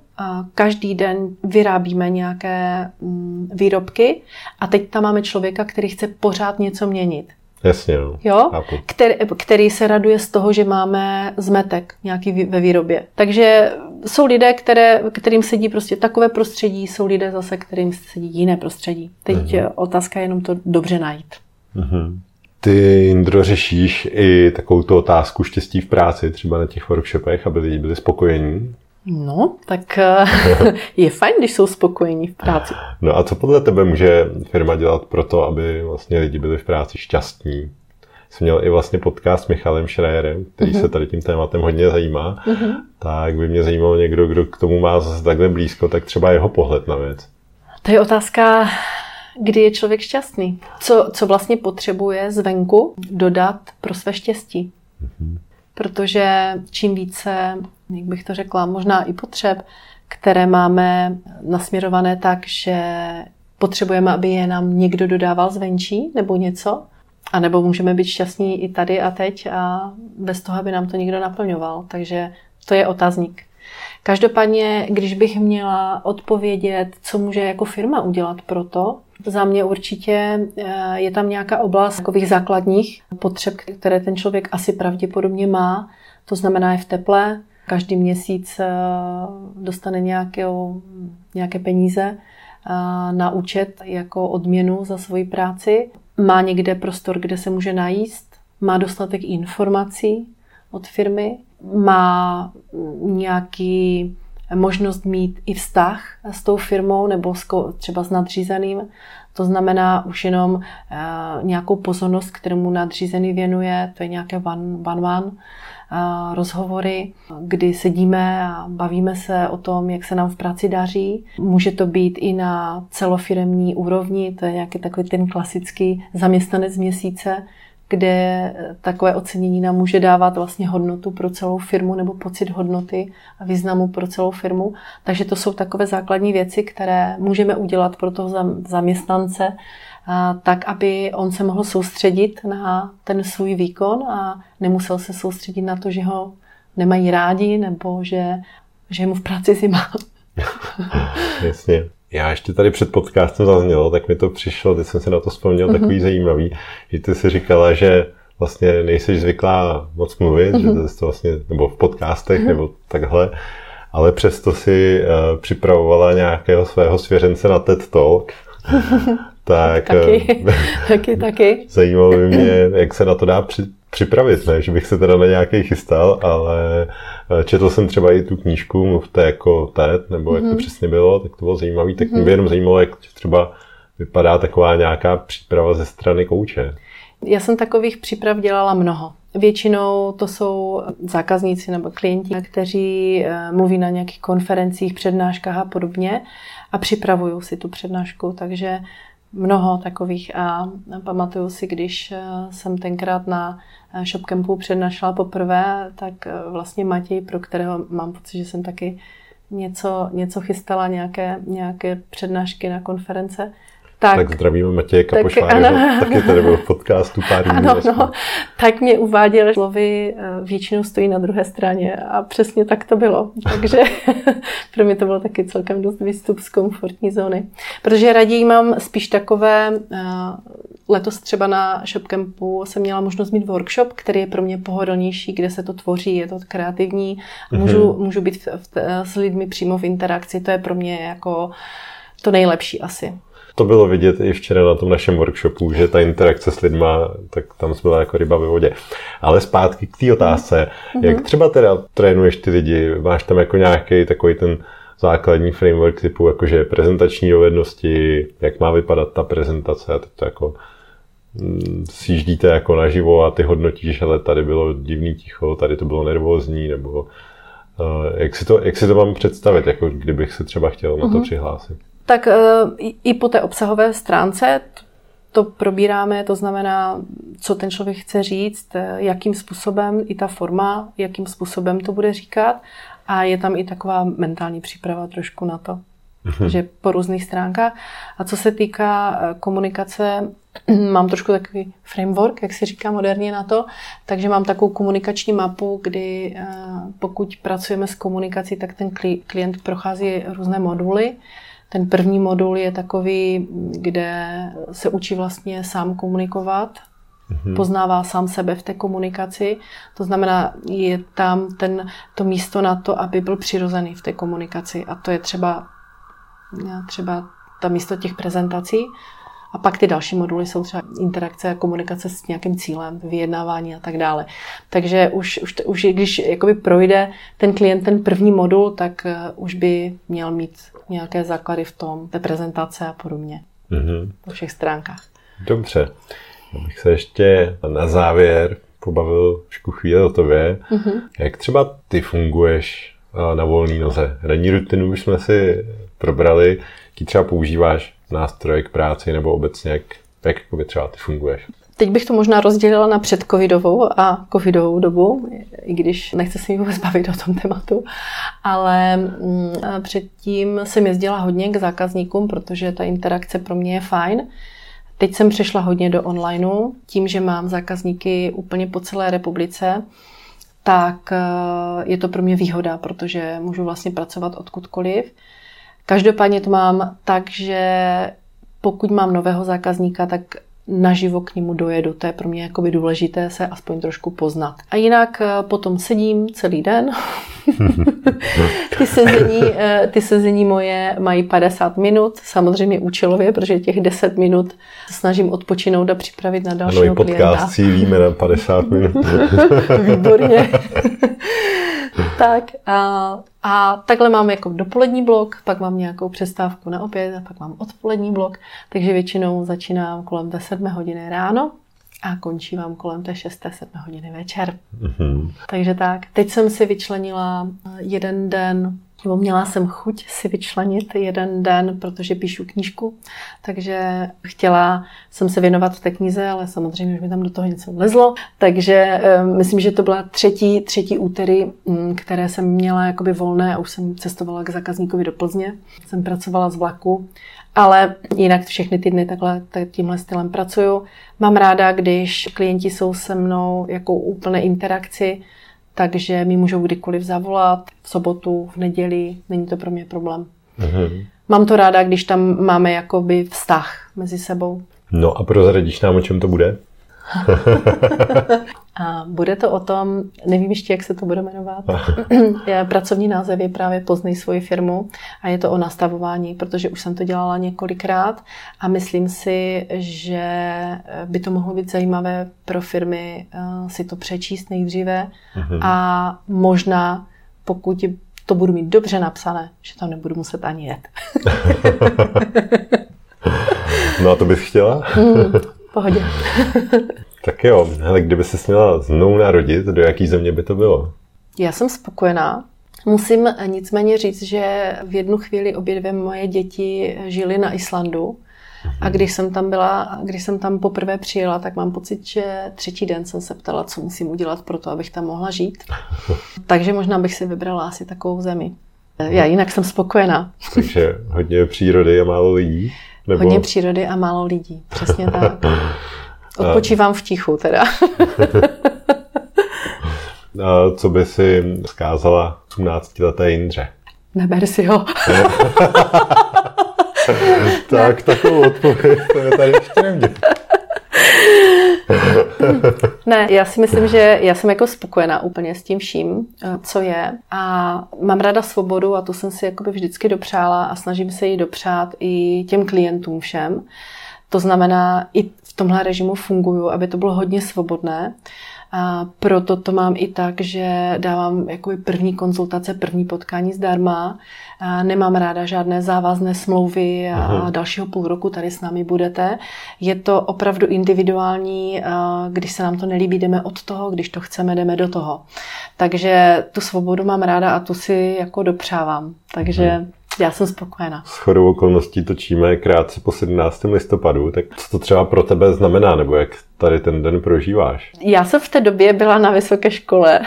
každý den vyrábíme nějaké mm, výrobky a teď tam máme člověka, který chce pořád něco měnit. Jasně, no. jo? Který, který se raduje z toho, že máme zmetek nějaký ve výrobě. Takže jsou lidé, které, kterým sedí prostě takové prostředí, jsou lidé zase, kterým sedí jiné prostředí. Teď uh-huh. otázka je jenom to dobře najít. Uh-huh. Ty, Indro, řešíš i takovou tu otázku štěstí v práci, třeba na těch workshopech, aby lidi byli spokojení. No, tak eh, je fajn, když jsou spokojení v práci. No a co podle tebe může firma dělat pro to, aby vlastně lidi byli v práci šťastní? Jsem měl i vlastně podcast s Michalem Schreierem, který uh-huh. se tady tím tématem hodně zajímá, uh-huh. tak by mě zajímalo někdo, kdo k tomu má zase takhle blízko, tak třeba jeho pohled na věc. To je otázka, kdy je člověk šťastný. Co, co vlastně potřebuje zvenku dodat pro své štěstí. Uh-huh protože čím více, jak bych to řekla, možná i potřeb, které máme nasměrované tak, že potřebujeme, aby je nám někdo dodával zvenčí nebo něco, a nebo můžeme být šťastní i tady a teď a bez toho, aby nám to někdo naplňoval. Takže to je otazník. Každopádně, když bych měla odpovědět, co může jako firma udělat pro to, za mě určitě eh, je tam nějaká oblast takových základních potřeb, které ten člověk asi pravděpodobně má. To znamená je v teple, každý měsíc eh, dostane nějaké, nějaké peníze na účet jako odměnu za svoji práci, má někde prostor, kde se může najíst, má dostatek informací od firmy, má nějaký možnost mít i vztah s tou firmou nebo třeba s nadřízeným. To znamená už jenom eh, nějakou pozornost, kterému nadřízený věnuje, to je nějaké one-one eh, rozhovory, kdy sedíme a bavíme se o tom, jak se nám v práci daří. Může to být i na celofiremní úrovni, to je nějaký takový ten klasický zaměstnanec měsíce, kde takové ocenění nám může dávat vlastně hodnotu pro celou firmu nebo pocit hodnoty a významu pro celou firmu. Takže to jsou takové základní věci, které můžeme udělat pro toho zaměstnance, tak, aby on se mohl soustředit na ten svůj výkon a nemusel se soustředit na to, že ho nemají rádi nebo že, že mu v práci zima. Jasně. Já ještě tady před podcastem zaznělo, tak mi to přišlo, teď jsem se na to vzpomněl, mm-hmm. takový zajímavý, že ty si říkala, že vlastně nejsi zvyklá moc mluvit, mm-hmm. že mhm. to vlastně, nebo v podcastech, mm-hmm. nebo takhle, ale přesto si uh, připravovala nějakého svého svěřence na TED Talk. tak, taky, uh, taky, taky. Zajímalo by mě, jak se na to dá při, připravit, ne, že bych se teda na nějaký chystal, ale eh, četl jsem třeba i tu knížku Mluvte jako TED, nebo jak to mhm. přesně bylo, tak to bylo zajímavé, tak mě by jenom zajímalo, jak třeba vypadá taková nějaká příprava ze strany kouče. Já jsem takových příprav dělala mnoho. Většinou to jsou zákazníci nebo klienti, kteří eh, mluví na nějakých konferencích, přednáškách a podobně a připravují si tu přednášku, takže mnoho takových a pamatuju si, když eh, jsem tenkrát na eh, Shopcampu přednášela poprvé, tak vlastně Matěj, pro kterého mám pocit, že jsem taky něco, něco chystala, nějaké, nějaké přednášky na konference, tak, tak zdravíme Matěje Kapošváryho, taky tady byl v podcastu pár dní. Ano, no, tak mě uváděl, slovy eh, většinou stojí na druhé straně a přesně tak to bylo. Takže pro mě to bylo taky celkem dost výstup z komfortní zóny. Protože raději mám spíš takové, eh, letos třeba na Shopcampu jsem měla možnost mít workshop, který je pro mě pohodlnější, kde se to tvoří, je to kreativní, můžu, mm-hmm. můžu být v, v, s lidmi přímo v interakci, to je pro mě jako to nejlepší asi to bylo vidět i včera na tom našem workshopu, že ta interakce s lidma, tak tam byla jako ryba ve vodě. Ale zpátky k té otázce, mm-hmm. jak třeba teda trénuješ ty lidi, máš tam jako nějaký takový ten základní framework typu jakože prezentační dovednosti, jak má vypadat ta prezentace, tak to jako mm, sjíždíte jako naživo a ty hodnotíš, ale tady bylo divný ticho, tady to bylo nervózní, nebo uh, jak, si to, jak si to mám představit, jako kdybych se třeba chtěl na to mm-hmm. přihlásit? Tak eh, i po té obsahové stránce to probíráme, to znamená, co ten člověk chce říct, eh, jakým způsobem, i ta forma, jakým způsobem to bude říkat. A je tam i taková mentální příprava trošku na to. Mhm. že po různých stránkách. A co se týká eh, komunikace, mám trošku takový framework, jak se říká moderně na to, takže mám takovou komunikační mapu, kdy pokud pracujeme s komunikací, tak ten klient prochází různé moduly. Ten první modul je takový, kde se učí vlastně sám komunikovat, mm-hmm. poznává sám sebe v té komunikaci. To znamená, je tam ten, to místo na to, aby byl přirozený v té komunikaci. A to je třeba, třeba ta místo těch prezentací. A pak ty další moduly jsou třeba interakce a komunikace s nějakým cílem, vyjednávání a tak dále. Takže už, už, už když jakoby projde ten klient ten první modul, tak uh, už by měl mít nějaké základy v tom, té prezentace a podobně. Mm-hmm. Po všech stránkách. Dobře. Abych se ještě na závěr pobavil trošku chvíli o tobě. Mm-hmm. Jak třeba ty funguješ eh, na volné noze? Ranní rutinu už jsme si probrali. Jaký třeba používáš nástroje k práci nebo obecně, jak, jak třeba ty funguješ? Teď bych to možná rozdělila na předcovidovou a covidovou dobu, i když nechci se mi vůbec bavit o tom tématu, ale mm, předtím jsem jezdila hodně k zákazníkům, protože ta interakce pro mě je fajn. Teď jsem přešla hodně do onlineu, tím, že mám zákazníky úplně po celé republice, tak eh, je to pro mě výhoda, protože můžu vlastně pracovat odkudkoliv. Každopádně to mám tak, že pokud mám nového zákazníka, tak naživo k němu dojedu. To je pro mě jakoby důležité se aspoň trošku poznat. A jinak eh, potom sedím celý den. ty, sezení, eh, ty sezení moje mají 50 minut, samozřejmě účelově, protože těch 10 minut snažím odpočinout a připravit na dalšího ano, klienta. podcast cílíme na 50 minut. Výborně. tak a, a takhle mám jako dopolední blok, pak mám nějakou přestávku na oběd a pak mám odpolední blok, takže většinou začínám kolem té 7 hodiny ráno a končí vám kolem té 6. 7 hodiny večer. Mm-hmm. Takže tak, teď jsem si vyčlenila jeden den nebo měla jsem chuť si vyčlenit jeden den, protože píšu knížku, takže chtěla jsem se věnovat té knize, ale samozřejmě už mi tam do toho něco vlezlo. Takže eh, myslím, že to byla třetí, třetí úterý, mm, které jsem měla jakoby volné a už jsem cestovala k zákazníkovi do Plzně. Jsem pracovala z vlaku, ale jinak všechny ty dny takhle tímhle stylem pracuju. Mám ráda, když klienti jsou se mnou jako úplné interakci, takže mi můžou kdykoliv zavolat, v sobotu, v neděli, není to pro mě problém. Mm-hmm. Mám to ráda, když tam máme jakoby vztah mezi sebou. No a prozradíš nám, o čem to bude? a bude to o tom, nevím ještě, jak se to bude jmenovat. Pracovní název je právě Poznej svoji firmu a je to o nastavování, protože už jsem to dělala několikrát a myslím si, že by to mohlo být zajímavé pro firmy eh, si to přečíst nejdříve mhm. a možná, pokud to budu mít dobře napsané, že tam nebudu muset ani jet. no a to bys chtěla? Hmm, pohodě. tak jo, hele, kdyby se směla znovu narodit, do jaký země by to bylo? Já jsem spokojená. Musím nicméně říct, že v jednu chvíli obě dvě moje děti žily na Islandu. A mhm. když jsem tam byla, když jsem tam poprvé přijela, tak mám pocit, že třetí den jsem se ptala, co musím udělat pro to, abych tam mohla žít. Takže možná bych si vybrala asi takovou zemi. Já jinak jsem spokojená. Takže hodně přírody a málo lidí? Nebo... Hodně přírody a málo lidí, přesně tak. Odpočívám v tichu teda. a co by si zkázala 18 leté Jindře? Neber si ho. tak, takovou odpověď, to je tady ještě ne, já si myslím, že já jsem jako spokojená úplně s tím vším, eh, co je. A mám ráda svobodu a tu jsem si jakoby vždycky dopřála a snažím se ji dopřát i těm klientům všem. To znamená, i v tomhle režimu funguju, aby to bylo hodně svobodné. A proto to mám i tak, že dávám jakoby první konzultace, první potkání zdarma. A nemám ráda žádné závazné smlouvy a Aha. dalšího půl roku tady s námi budete. Je to opravdu individuální, když se nám to nelíbí, jdeme od toho, když to chceme, jdeme do toho. Takže tu svobodu mám ráda a tu si jako dopřávám. Takže. Já jsem spokojená. S chodou okolností točíme krátce po 17. listopadu, tak co to třeba pro tebe znamená, nebo jak tady ten den prožíváš? Já jsem v té době byla na vysoké škole,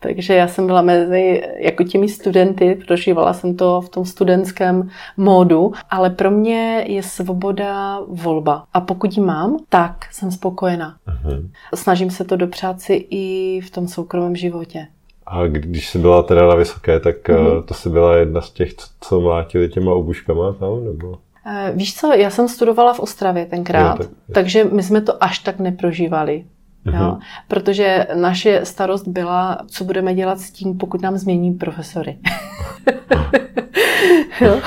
takže já jsem byla mezi jako těmi studenty, prožívala jsem to v tom studentském módu, ale pro mě je svoboda volba. A pokud ji mám, tak jsem spokojená. Uh-huh. Snažím se to dopřát si i v tom soukromém životě. A když jsi byla teda na vysoké, tak mm-hmm. to jsi byla jedna z těch, co mlátili těma obuškama tam, nebo? Eh, víš co, já jsem studovala v Ostravě tenkrát, jo, tak, takže my jsme to až tak neprožívali. Mm-hmm. Jo? Protože naše starost byla, co budeme dělat s tím, pokud nám změní profesory. jo?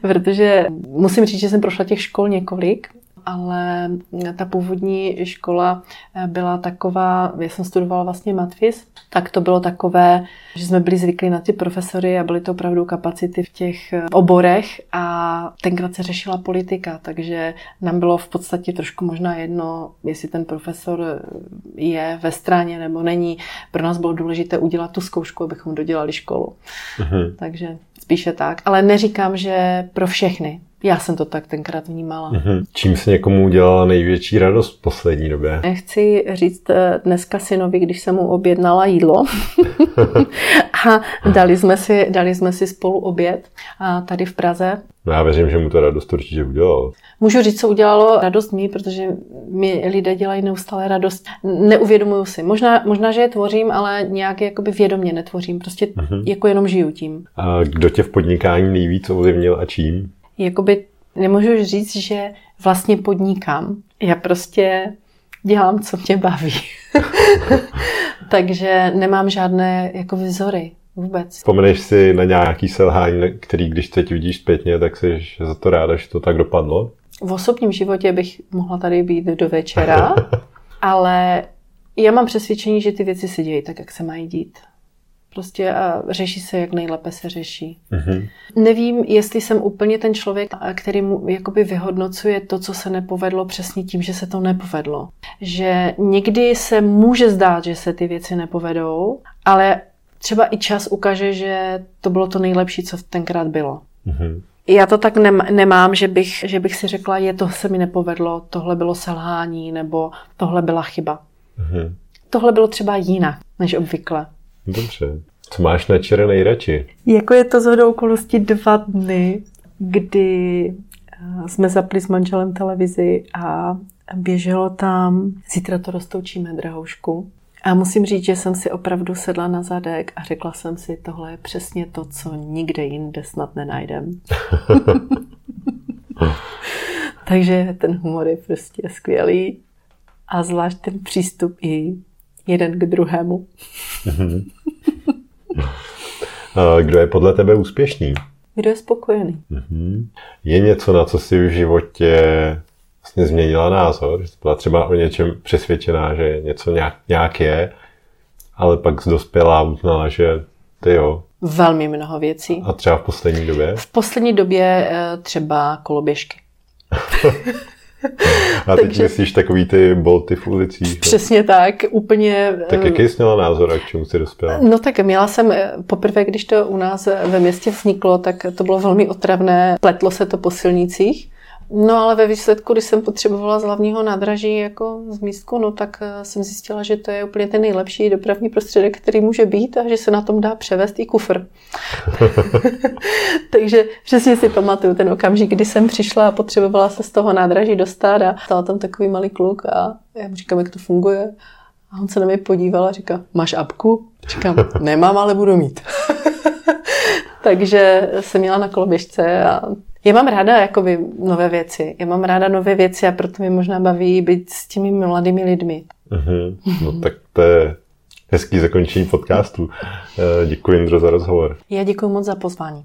Protože musím říct, že jsem prošla těch škol několik ale ta původní škola eh, byla taková, já jsem studovala vlastně matfis, tak to bylo takové, že jsme byli zvyklí na ty profesory a byly to opravdu kapacity v těch eh, oborech a tenkrát se řešila politika, takže nám bylo v podstatě trošku možná jedno, jestli ten profesor eh, je ve straně nebo není. Pro nás bylo důležité udělat tu zkoušku, abychom dodělali školu. Mhm. Takže spíše tak. Ale neříkám, že pro všechny. Já jsem to tak tenkrát vnímala. Mm-hmm. Čím se někomu udělala největší radost v poslední době? Chci říct eh, dneska synovi, když jsem mu objednala jídlo a dali jsme, si, dali jsme si spolu oběd a tady v Praze. No já věřím, že mu to radost určitě udělalo. Můžu říct, co udělalo radost mi, protože mi lidé dělají neustále radost. Neuvědomuju si. Možná, možná že je tvořím, ale nějak jakoby vědomě netvořím. Prostě mm-hmm. jako jenom žiju tím. A kdo tě v podnikání nejvíc ovlivnil a čím? Jakoby Nemůžu říct, že vlastně podnikám. Já prostě dělám, co mě baví. Takže nemám žádné jako vzory vůbec. Vzpomeneš si na nějaký selhání, který když teď vidíš zpětně, tak jsi za to ráda, že to tak dopadlo? V osobním životě bych mohla tady být do večera, ale já mám přesvědčení, že ty věci se dějí tak, jak se mají dít. Prostě a řeší se, jak nejlépe se řeší. Mm-hmm. Nevím, jestli jsem úplně ten člověk, který mu jakoby vyhodnocuje to, co se nepovedlo přesně tím, že se to nepovedlo. Že někdy se může zdát, že se ty věci nepovedou, ale třeba i čas ukáže, že to bylo to nejlepší, co tenkrát bylo. Mm-hmm. Já to tak nemám, že bych, že bych si řekla, je to se mi nepovedlo, tohle bylo selhání, nebo tohle byla chyba. Mm-hmm. Tohle bylo třeba jinak, než obvykle. Dobře. Co máš na čere nejradši? Jako je to zhodou okolností dva dny, kdy eh, jsme zapli s manželem televizi a běželo tam Zítra to roztoučíme, drahoušku. A musím říct, že jsem si opravdu sedla na zadek a řekla jsem si, tohle je přesně to, co nikde jinde snad nenajdem. Takže ten humor je prostě skvělý a zvlášť ten přístup i jeden k druhému. Kdo je podle tebe úspěšný? Kdo je spokojený? Je něco, na co si v životě vlastně změnila názor, že byla třeba o něčem přesvědčená, že něco nějak, nějak je, ale pak dospěla a uznala, že ty jo. Velmi mnoho věcí. A třeba v poslední době? V poslední době eh, třeba koloběžky. A teď Takže, myslíš takový ty bolty v ulicích? Přesně no? tak, úplně... Tak jaký jsi měla názor a k čemu jsi dospěla? No tak měla jsem, eh, poprvé, když to u nás ve městě vzniklo, tak to bylo velmi otravné, pletlo se to po silnicích No ale ve výsledku, když jsem potřebovala z hlavního nádraží jako z místku, no tak eh, jsem zjistila, že to je úplně ten nejlepší dopravní prostředek, který může být a že se na tom dá převést i kufr. Takže přesně si pamatuju ten okamžik, kdy jsem přišla a potřebovala se z toho nádraží dostat a stál tam takový malý kluk a já mu říkám, jak to funguje. A on se na mě podíval a říká, máš apku? Říkám, nemám, ale budu mít. Takže jsem měla na koloběžce a já mám ráda jakoby nové věci. Já mám ráda nové věci a proto mi možná baví být s těmi mladými lidmi. Uh-huh. No tak to je hezký zakončení podcastu. Eh, děkuji, Indro, za rozhovor. Já děkuji moc za pozvání.